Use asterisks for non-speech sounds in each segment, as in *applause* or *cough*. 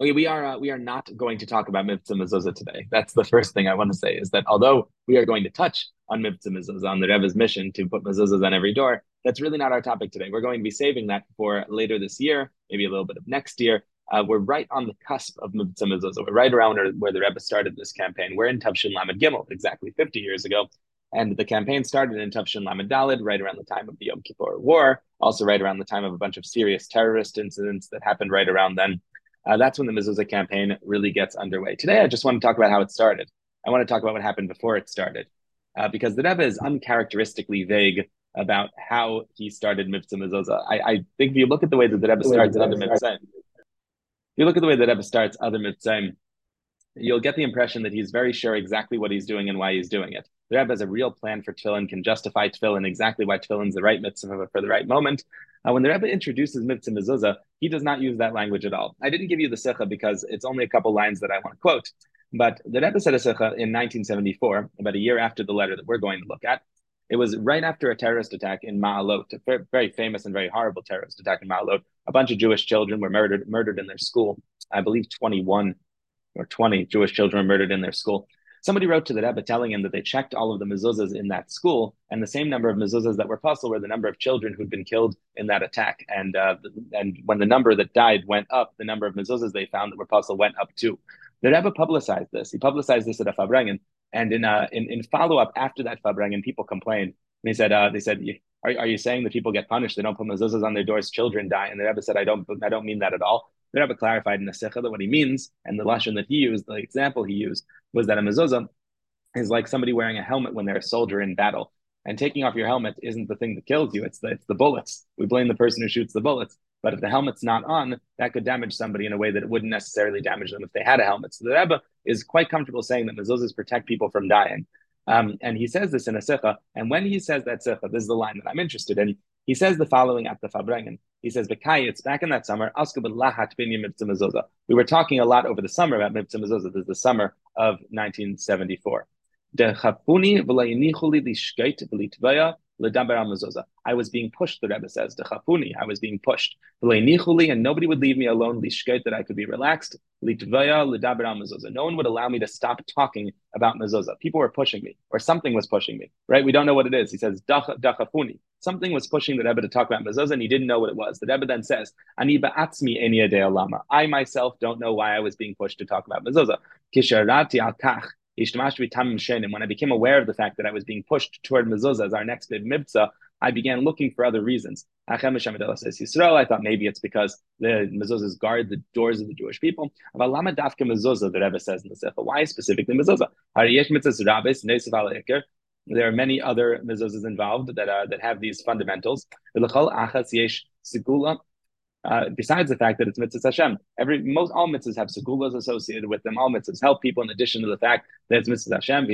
Okay, we are uh, we are not going to talk about Mivtza Mezuzah today. That's the first thing I want to say is that although we are going to touch on Mivtza Mezuzah, on the Rebbe's mission to put mezuzahs on every door, that's really not our topic today. We're going to be saving that for later this year, maybe a little bit of next year. Uh, we're right on the cusp of Mivtza Mezuzah. We're right around where the Rebbe started this campaign. We're in Tavshin Lamed Gimel, exactly 50 years ago. And the campaign started in Tavshin Lamed Dalid, right around the time of the Yom Kippur War, also right around the time of a bunch of serious terrorist incidents that happened right around then. Uh, that's when the Mezuzah campaign really gets underway. Today, I just want to talk about how it started. I want to talk about what happened before it started, uh, because the Rebbe is uncharacteristically vague about how he started Mitzvah Mezuzah. I, I, think if you look at the way that the Rebbe starts other Mitzvah, if you look at the way that Rebbe starts other Mitzvah, you'll get the impression that he's very sure exactly what he's doing and why he's doing it. The Rebbe has a real plan for tefillin, can justify tefillin exactly why tefillin's the right mitzvah for the right moment. Uh, when the Rebbe introduces mitzvah mezuzah, he does not use that language at all. I didn't give you the sikha because it's only a couple lines that I want to quote. But the Rebbe said a sikha in 1974, about a year after the letter that we're going to look at. It was right after a terrorist attack in Ma'alot, a very famous and very horrible terrorist attack in Ma'alot. A bunch of Jewish children were murdered murdered in their school. I believe 21 or 20 Jewish children were murdered in their school. Somebody wrote to the Rebbe telling him that they checked all of the mezuzahs in that school, and the same number of mezuzahs that were pasul were the number of children who'd been killed in that attack. And uh, and when the number that died went up, the number of mezuzahs they found that were pasul went up too. The Rebbe publicized this. He publicized this at a Farbrengen, and in uh, in, in follow up after that Farbrengen, people complained. And they said, uh, they said, are, are you saying that people get punished? They don't put mezuzahs on their doors, children die. And the Rebbe said, I don't, I don't mean that at all. The Rebbe clarified in the Sikha that what he means, and the lashon that he used, the example he used, was that a mezuzah is like somebody wearing a helmet when they're a soldier in battle. And taking off your helmet isn't the thing that kills you, it's the, it's the bullets. We blame the person who shoots the bullets. But if the helmet's not on, that could damage somebody in a way that it wouldn't necessarily damage them if they had a helmet. So the Rebbe is quite comfortable saying that mezuzahs protect people from dying. Um, and he says this in a sikha. And when he says that sikha, this is the line that I'm interested in. He says the following at the Farbrengen. He says, it's back in that summer, we were talking a lot over the summer about Mitzvah Mezuzah. This is the summer of 1974. I was being pushed, the Rebbe says, chafuni, I was being pushed. And nobody would leave me alone, that I could be relaxed. No one would allow me to stop talking about mezuzah. People were pushing me, or something was pushing me, right? We don't know what it is. He says, dachafuni. Something was pushing the Rebbe to talk about mezuzah, and he didn't know what it was. The Rebbe then says, Ani ba'atzmi lama." I myself don't know why I was being pushed to talk about mezuzah. Kisharati al. And when I became aware of the fact that I was being pushed toward mezuzah as our next big I began looking for other reasons. I thought maybe it's because the mezuzahs guard the doors of the Jewish people. The Rebbe says in the Sefer, why specifically mezuzah? There are many other mezuzahs involved that uh, that have these fundamentals. Uh, besides the fact that it's mitzvah Hashem, every most all mitzvahs have segulas associated with them. All mitzvahs help people. In addition to the fact that it's mitzvah Hashem,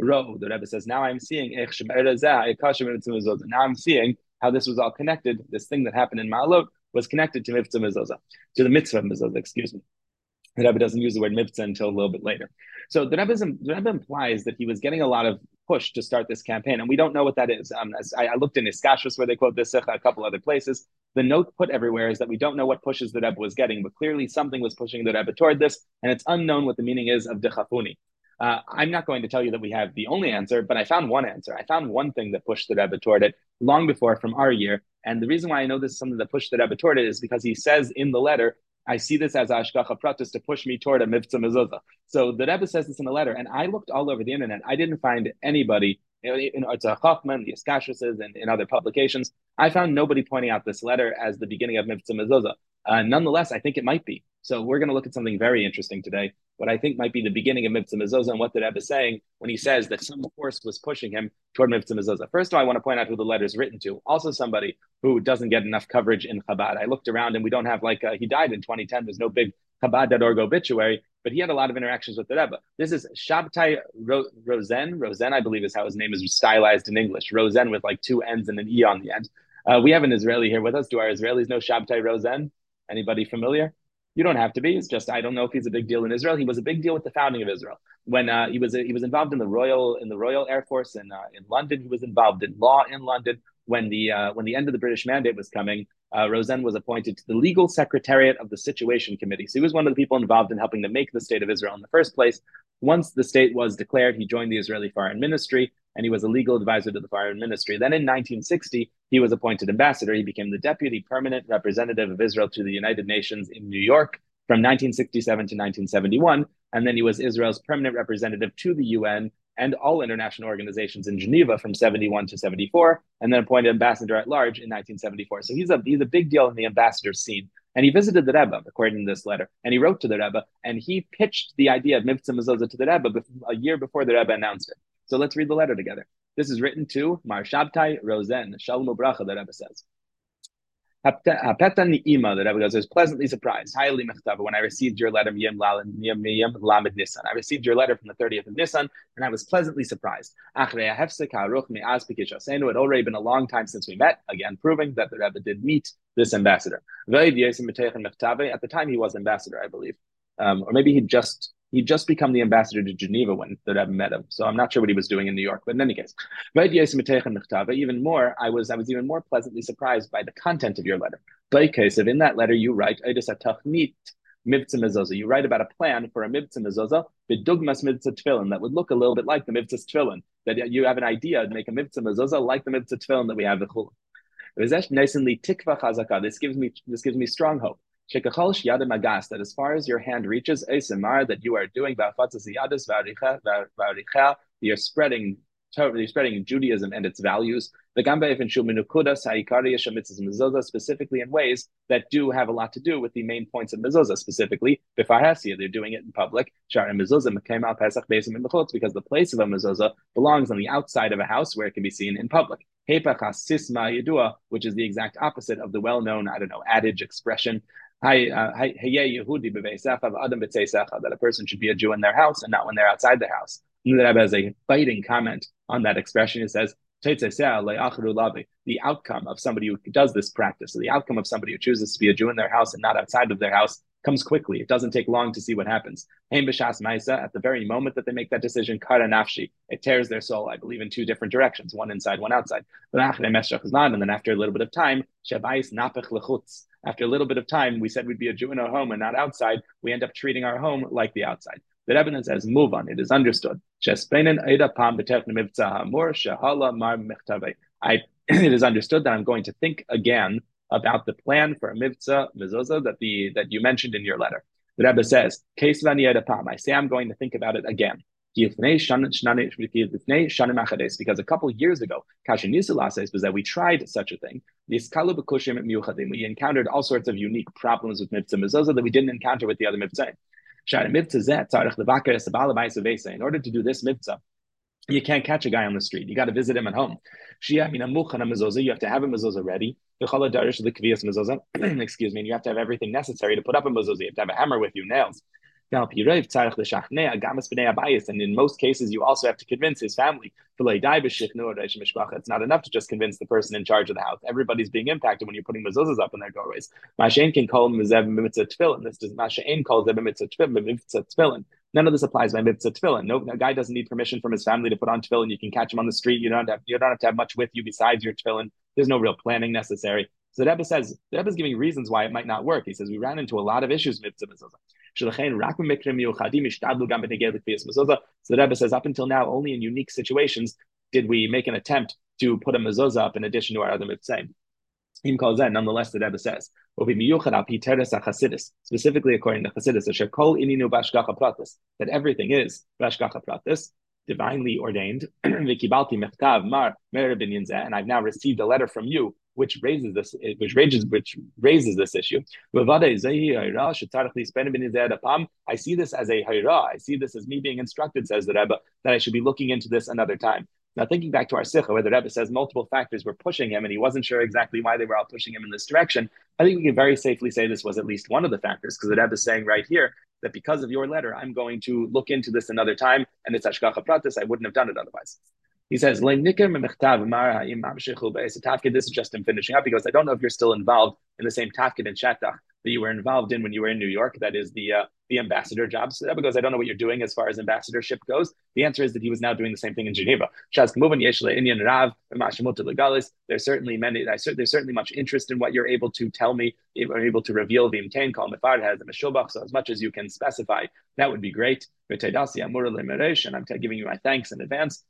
ro. The Rebbe says, now I'm seeing now I'm seeing how this was all connected. This thing that happened in Ma'alot was connected to mitzvah mezuzah, to the mitzvah mezuzah. Excuse me. The Rebbe doesn't use the word mitzvah until a little bit later. So the Rebbe, the Rebbe implies that he was getting a lot of push to start this campaign, and we don't know what that is. Um, I, I, looked in Iskashus where they quote this, a couple other places. The note put everywhere is that we don't know what pushes the Rebbe was getting, but clearly something was pushing the Rebbe toward this, and it's unknown what the meaning is of dechafuni. Uh, I'm not going to tell you that we have the only answer, but I found one answer. I found one thing that pushed the Rebbe toward it long before from our year. And the reason why I know this is something that pushed the Rebbe toward it is because he says in the letter I see this as ashkacha pratis to push me toward a mitzvah mezuzah. So the Rebbe says this in a letter, and I looked all over the internet. I didn't find anybody in Artzah Chachman, the Iskashrises, and in other publications. I found nobody pointing out this letter as the beginning of mitzvah mezuzah. Uh, nonetheless, I think it might be. So we're going to look at something very interesting today. What I think might be the beginning of mitzvah mezuzah and what the Rebbe is saying when he says that some force was pushing him toward mitzvah mezuzah. First of all, I want to point out who the letter is written to. Also, somebody who doesn't get enough coverage in Chabad. I looked around and we don't have like uh, he died in 2010. There's no big Chabad.org obituary, but he had a lot of interactions with the Rebbe. This is Shabtai Ro- Rosenne. Rosenne, I believe, is how his name is stylized in English. Rosenne with like two N's and an E on the end. Uh, we have an Israeli here with us. Do our Israelis know Shabtai Rosenne? Anybody familiar? You don't have to be. It's just I don't know if he's a big deal in Israel. He was a big deal with the founding of Israel. When uh, he was he was involved in the royal in the Royal Air Force in uh, in London. He was involved in law in London. When the uh, when the end of the British Mandate was coming, uh, Rosenne was appointed to the legal secretariat of the Situation Committee. So he was one of the people involved in helping to make the state of Israel in the first place. Once the state was declared, he joined the Israeli Foreign Ministry and he was a legal advisor to the Foreign Ministry. Then in 1960, he was appointed ambassador. He became the deputy permanent representative of Israel to the United Nations in New York from 1967 to 1971. And then he was Israel's permanent representative to the UN and all international organizations in Geneva from 71 to 74, and then appointed ambassador at large in 1974. So he's a he's a big deal in the ambassador scene. And he visited the Rebbe, according to this letter, and he wrote to the Rebbe, and he pitched the idea of Mivtza Mezuzah to the Rebbe a year before the Rebbe announced it. So let's read the letter together. This is written to Mar Shabtai Rosenne, Shalom Bracha, the Rebbe says. Hapeta ni'ima, the Rebbe goes, I was pleasantly surprised. Highly mechtava, when I received your letter, Yom Lamed Nisan. I received your letter from the 30th of Nisan, and I was pleasantly surprised. It had already been a long time since we met, again, proving that the Rebbe did meet this ambassador. At the time, he was ambassador, I believe. Um, or maybe he just He'd just become the ambassador to Geneva when Rebbe met him. So I'm not sure what he was doing in New York. But in any case, even more, I was I was even more pleasantly surprised by the content of your letter. in that letter you write, You write about a plan for a mivtza mezuzah, bidugmas tefillin, that would look a little bit like the mivtza tefillin. That you have an idea to make a mivtza mezuzah like the mivtza tefillin that we have at Chul. This gives me this gives me strong hope that as far as your hand reaches, that you are doing you're spreading you're spreading Judaism and its values. The Gambaif and Shuminukudas, Haikariyash, Mitzvahs, Mezuzah, specifically in ways that do have a lot to do with the main points of mezuzah, specifically b'farhasia. They're doing it in public. Because the place of a mezuzah belongs on the outside of a house where it can be seen in public. Which is the exact opposite of the well-known, I don't know, adage expression Uh, that a person should be a Jew in their house and not when they're outside their house. And the Rebbe has a biting comment on that expression. He says, the outcome of somebody who does this practice, the outcome of somebody who chooses to be a Jew in their house and not outside of their house, comes quickly. It doesn't take long to see what happens. At the very moment that they make that decision, it tears their soul, I believe, in two different directions, one inside, one outside. And then after a little bit of time, after a little bit of time, we said we'd be a Jew in our home and not outside. We end up treating our home like the outside. The Rebbe says, move on. It is understood. I, *clears throat* it is understood that I'm going to think again about the plan for a mivtza mezuzah that the that you mentioned in your letter. The Rebbe says, "Case I say I'm going to think about it again. Because a couple years ago, was that we tried such a thing. We encountered all sorts of unique problems with mitzvah mezuzah that we didn't encounter with the other mitzvah. In order to do this mitzvah, you can't catch a guy on the street. You got to visit him at home. You have to have a mezuzah ready. *clears throat* Excuse me. And you have to have everything necessary to put up a mezuzah. You have to have a hammer with you, nails. And in most cases, you also have to convince his family. It's not enough to just convince the person in charge of the house. Everybody's being impacted when you're putting mezuzahs up in their doorways. Mashain can call tefillin. This Mashain calls. None of this applies by mitzvah tefillin. No, a guy doesn't need permission from his family to put on tefillin. You can catch him on the street. You don't have, you don't have to have much with you besides your tefillin. There's no real planning necessary. So the Rebbe says, the Rebbe is giving reasons why it might not work. He says, we ran into a lot of issues mitzvah so the Rebbe says, up until now, only in unique situations did we make an attempt to put a mezuzah up in addition to our other mitzvah. Him calls that, nonetheless, the Rebbe says, specifically according to Chassidus, that everything is bashgacha pratis, divinely ordained. *clears throat* and I've now received a letter from you which raises this, which raises, which raises this issue. I see this as a hayra. I see this as me being instructed, says the Rebbe, that I should be looking into this another time. Now, thinking back to our sikha, where the Rebbe says multiple factors were pushing him, and he wasn't sure exactly why they were all pushing him in this direction, I think we can very safely say this was at least one of the factors, because the Rebbe is saying right here that because of your letter, I'm going to look into this another time, and it's ashgacha pratis. I wouldn't have done it otherwise. He says, This is just him finishing up. He goes, I don't know if you're still involved in the same tafkid in Shatach that you were involved in when you were in New York. That is the uh, the ambassador job. So Rebbe goes, I don't know what you're doing as far as ambassadorship goes. The answer is that he was now doing the same thing in Geneva. There's certainly many. There's certainly much interest in what you're able to tell me. You're able to reveal the imtain call has the meshubach. So as much as you can specify, that would be great. I'm giving you my thanks in advance.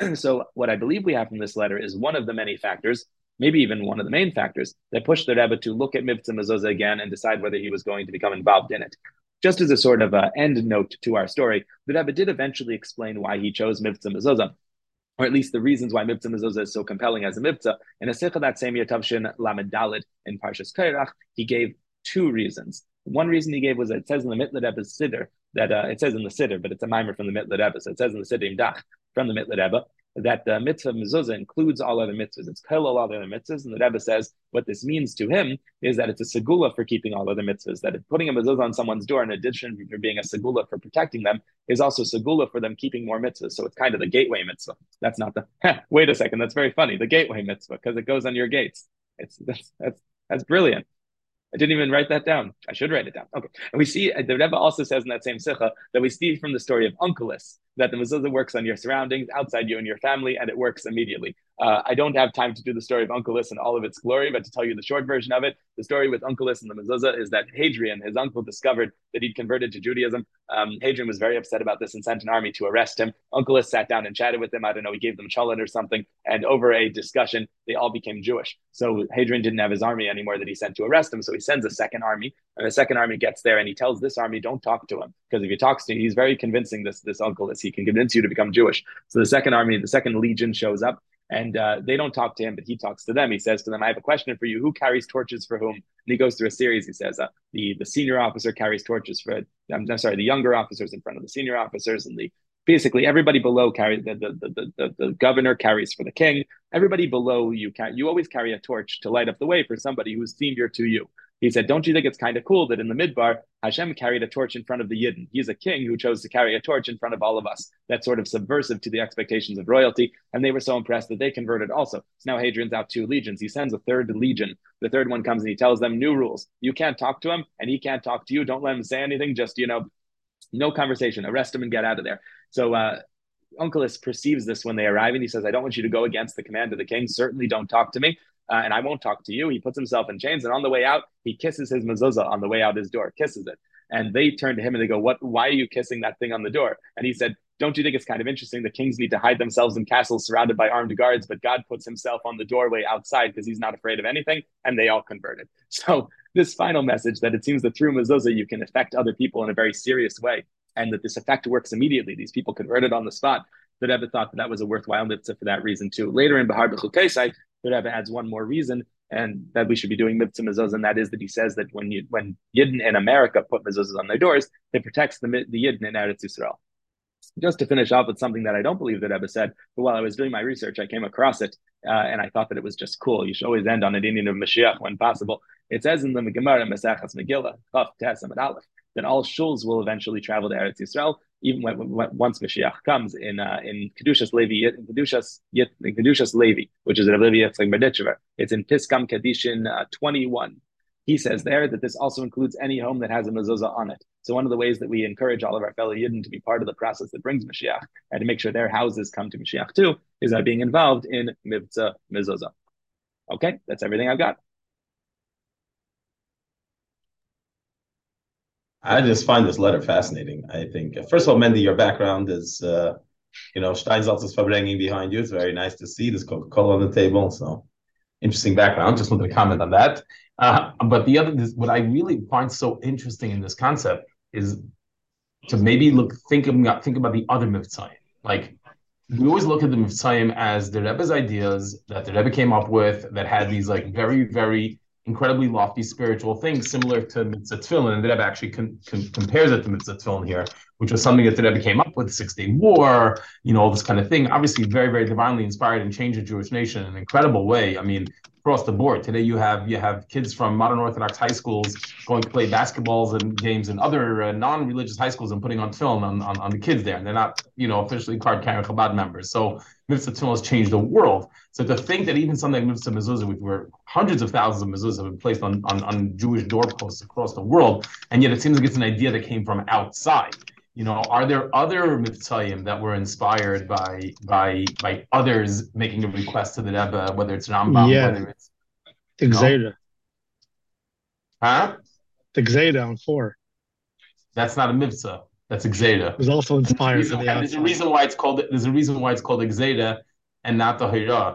*clears throat* So what I believe we have from this letter is one of the many factors maybe even one of the main factors that pushed the Rebbe to look at Mivtza Mezuzah again and decide whether he was going to become involved in it. Just as a sort of uh, end note to our story, the Rebbe did eventually explain why he chose Mivtza Mezuzah, or at least the reasons why Mivtza Mezuzah is so compelling as a Mivtza. In a sikha that same Yatavshin Lamed Dalid in Parshas Korach, he gave two reasons. One reason he gave was that it says in the Mitler Rebbe's Siddur, that uh, it says in the Siddur, but it's a maamar from the Mitler Rebbe, so it says in the Siddur Dach from the Mitler Rebbe, that the mitzvah mezuzah includes all other mitzvahs. It's kol all other mitzvahs, and the Rebbe says what this means to him is that it's a segula for keeping all other mitzvahs. That putting a mezuzah on someone's door, in addition for being a segula for protecting them, is also segula for them keeping more mitzvahs. So it's kind of the gateway mitzvah. That's not the. *laughs* wait a second, that's very funny. The gateway mitzvah because it goes on your gates. It's that's that's that's brilliant. I didn't even write that down. I should write it down. Okay. And we see the Rebbe also says in that same sikha that we see from the story of Onkelos that the mezuzah works on your surroundings, outside you and your family, and it works immediately. Uh, I don't have time to do the story of Onkelos and all of its glory, but to tell you the short version of it, the story with Onkelos and the mezuzah is that Hadrian, his uncle, discovered that he'd converted to Judaism. Um, Hadrian was very upset about this and sent an army to arrest him. Onkelos sat down and chatted with him. I don't know, he gave them cholent or something, and over a discussion, they all became Jewish. So Hadrian didn't have his army anymore that he sent to arrest him, so he sends a second army, and the second army gets there and he tells this army, "Don't talk to him," because if he talks to him, he's very convincing. This this uncle is he can convince you to become Jewish. So the second army, the second legion shows up and uh, they don't talk to him, but he talks to them. He says to them, "I have a question for you. Who carries torches for whom?" And he goes through a series. He says, uh, "the the senior officer carries torches for. I'm, I'm, sorry, the younger officers in front of the senior officers, and the basically everybody below carries the the, the the the governor carries for the king. Everybody below you can you always carry a torch to light up the way for somebody who's senior to you." He said, Don't you think it's kind of cool that in the Midbar, Hashem carried a torch in front of the Yidden? He's a king who chose to carry a torch in front of all of us. That's sort of subversive to the expectations of royalty. And they were so impressed that they converted also. So now Hadrian's out two legions. He sends a third legion. The third one comes and he tells them new rules. You can't talk to him and he can't talk to you. Don't let him say anything. Just, you know, no conversation. Arrest him and get out of there. So, uh, Onkelos perceives this when they arrive and he says, I don't want you to go against the command of the king. Certainly don't talk to me uh, and I won't talk to you. He puts himself in chains, and on the way out, he kisses his mezuzah on the way out his door, kisses it. And they turn to him and they go, "What? Why are you kissing that thing on the door?" And he said, "Don't you think it's kind of interesting? The kings need to hide themselves in castles surrounded by armed guards, but God puts Himself on the doorway outside because He's not afraid of anything." And they all converted. *laughs* So this final message that it seems that through mezuzah you can affect other people in a very serious way, and that this effect works immediately. These people converted on the spot. The Rebbe thought that that was a worthwhile mitzvah for that reason too. Later in Bahar B'chukesai, the Rebbe adds one more reason, and that we should be doing mitzvah mezuzah, and that is that he says that when you, when Yidden in America put mezuzahs on their doors, it protects the, the Yidden in Eretz Yisrael. Just to finish off with something that I don't believe that Rebbe said, but while I was doing my research, I came across it, uh, and I thought that it was just cool. You should always end on an inyan of Mashiach when possible. It says in the Gemara Mesachas Megillah, Chaf Tes Aleph, that all shuls will eventually travel to Eretz Yisrael, even when, when, once Mashiach comes in uh, in Kedushas Levi, in Kedushas, in Kedushas Levi, which is in Levi Yitzchak. It's in Piskam Kedishin uh, 21. He says there that this also includes any home that has a mezuzah on it. So one of the ways that we encourage all of our fellow Yidden to be part of the process that brings Mashiach and to make sure their houses come to Mashiach too is by being involved in Mivtza Mezuzah. Okay, that's everything I've got. I just find this letter fascinating. I think, first of all, Mendy, your background is, uh, you know, Steinsaltz's Verbringing behind you. It's very nice to see. this Coca Cola on the table. So, interesting background. Just wanted to comment on that. Uh, but the other, this, what I really find so interesting in this concept is to maybe look, think about, think about the other Mivtzayim. Like, we always look at the Mivtzayim as the Rebbe's ideas that the Rebbe came up with that had these like very, very incredibly lofty spiritual thing, similar to Mitzvah Tefillin, and the Rebbe actually con- con- compares it to Mitzvah Tefillin here, which was something that the Rebbe came up with, Six Day War, you know, all this kind of thing. Obviously, very, very divinely inspired and changed the Jewish nation in an incredible way. I mean, across the board. Today you have you have kids from modern Orthodox high schools going to play basketballs and games in other uh, non-religious high schools and putting on film on, on, on, the kids there, and they're not you know officially card carrying Chabad members. So mitzvah has changed the world. So to think that even something like mitzvah mezuzah, where hundreds of thousands of mezuzahs have been placed on, on on Jewish doorposts across the world, and yet it seems like it's an idea that came from outside you know, are there other mitzvahim that were inspired by by by others making a request to the Rebbe, whether it's Rambam, yeah. whether it's the Gzeda. Huh? The Gzeda on four. That's not a mitzvah. That's Exeda. It was also inspired. There's a, reason, there's a reason why it's called there's a reason why it's called Exeda and not the Hira.